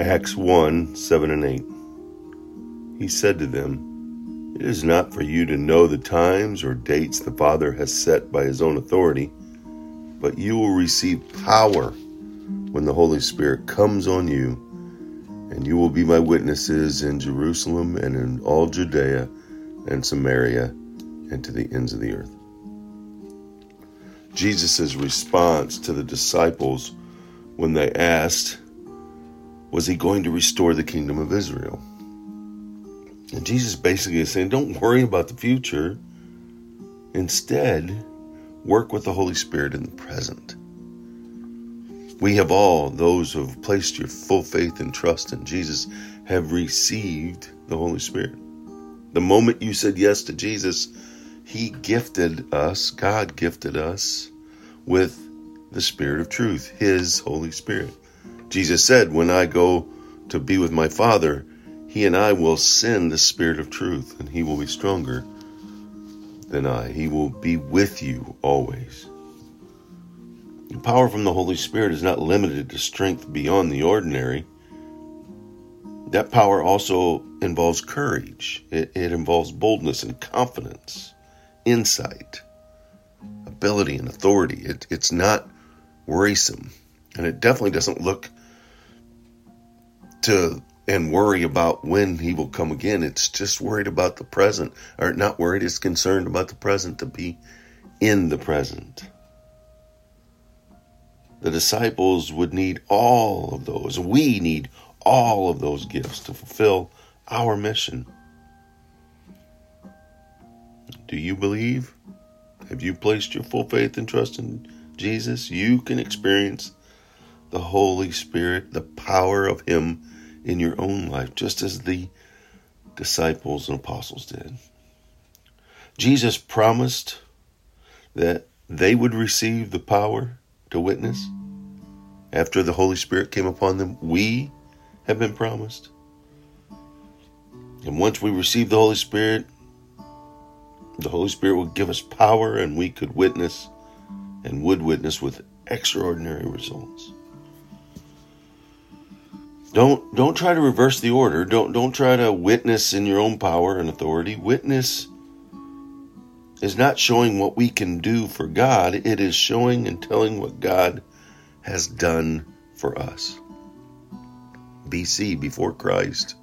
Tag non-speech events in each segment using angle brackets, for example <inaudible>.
Acts 1 7 and 8. He said to them, It is not for you to know the times or dates the Father has set by his own authority, but you will receive power when the Holy Spirit comes on you, and you will be my witnesses in Jerusalem and in all Judea and Samaria and to the ends of the earth. Jesus' response to the disciples when they asked, was he going to restore the kingdom of Israel? And Jesus basically is saying, don't worry about the future. Instead, work with the Holy Spirit in the present. We have all, those who have placed your full faith and trust in Jesus, have received the Holy Spirit. The moment you said yes to Jesus, He gifted us, God gifted us with the Spirit of truth, His Holy Spirit. Jesus said, When I go to be with my Father, he and I will send the Spirit of truth, and he will be stronger than I. He will be with you always. The power from the Holy Spirit is not limited to strength beyond the ordinary. That power also involves courage, it, it involves boldness and confidence, insight, ability, and authority. It, it's not worrisome. And it definitely doesn't look to and worry about when he will come again. It's just worried about the present, or not worried, it's concerned about the present to be in the present. The disciples would need all of those. We need all of those gifts to fulfill our mission. Do you believe? Have you placed your full faith and trust in Jesus? You can experience the Holy Spirit, the power of Him in your own life, just as the disciples and apostles did. Jesus promised that they would receive the power to witness after the Holy Spirit came upon them. We have been promised. And once we receive the Holy Spirit, the Holy Spirit will give us power and we could witness and would witness with extraordinary results. Don't don't try to reverse the order. Don't don't try to witness in your own power and authority. Witness is not showing what we can do for God. It is showing and telling what God has done for us. BC before Christ.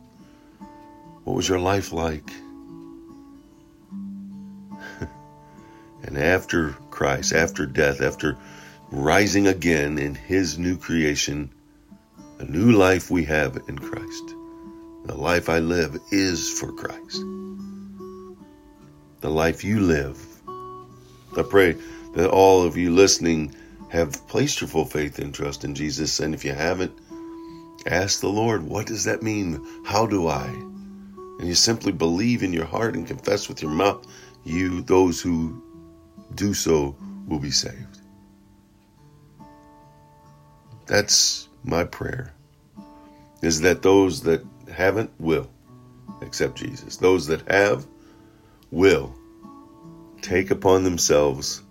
What was your life like? <laughs> and after Christ, after death, after rising again in his new creation, the new life we have in Christ. The life I live is for Christ. The life you live. I pray that all of you listening have placed your full faith and trust in Jesus. And if you haven't, ask the Lord, what does that mean? How do I? And you simply believe in your heart and confess with your mouth, you, those who do so, will be saved. That's my prayer is that those that haven't will accept Jesus. Those that have will take upon themselves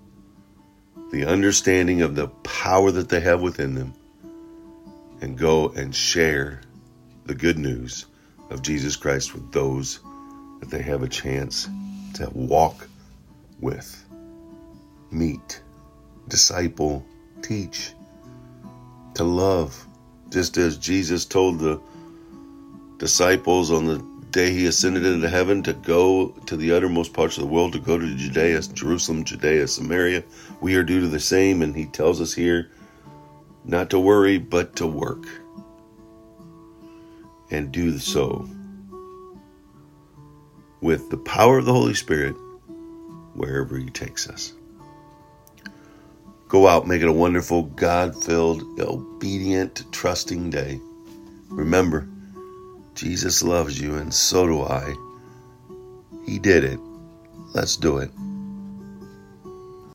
the understanding of the power that they have within them and go and share the good news of Jesus Christ with those that they have a chance to walk with, meet, disciple, teach, to love, just as Jesus told the disciples on the day he ascended into heaven to go to the uttermost parts of the world, to go to Judea, Jerusalem, Judea, Samaria, we are due to the same. And he tells us here not to worry, but to work. And do so with the power of the Holy Spirit wherever he takes us. Go out, make it a wonderful, God filled, obedient, trusting day. Remember, Jesus loves you, and so do I. He did it. Let's do it.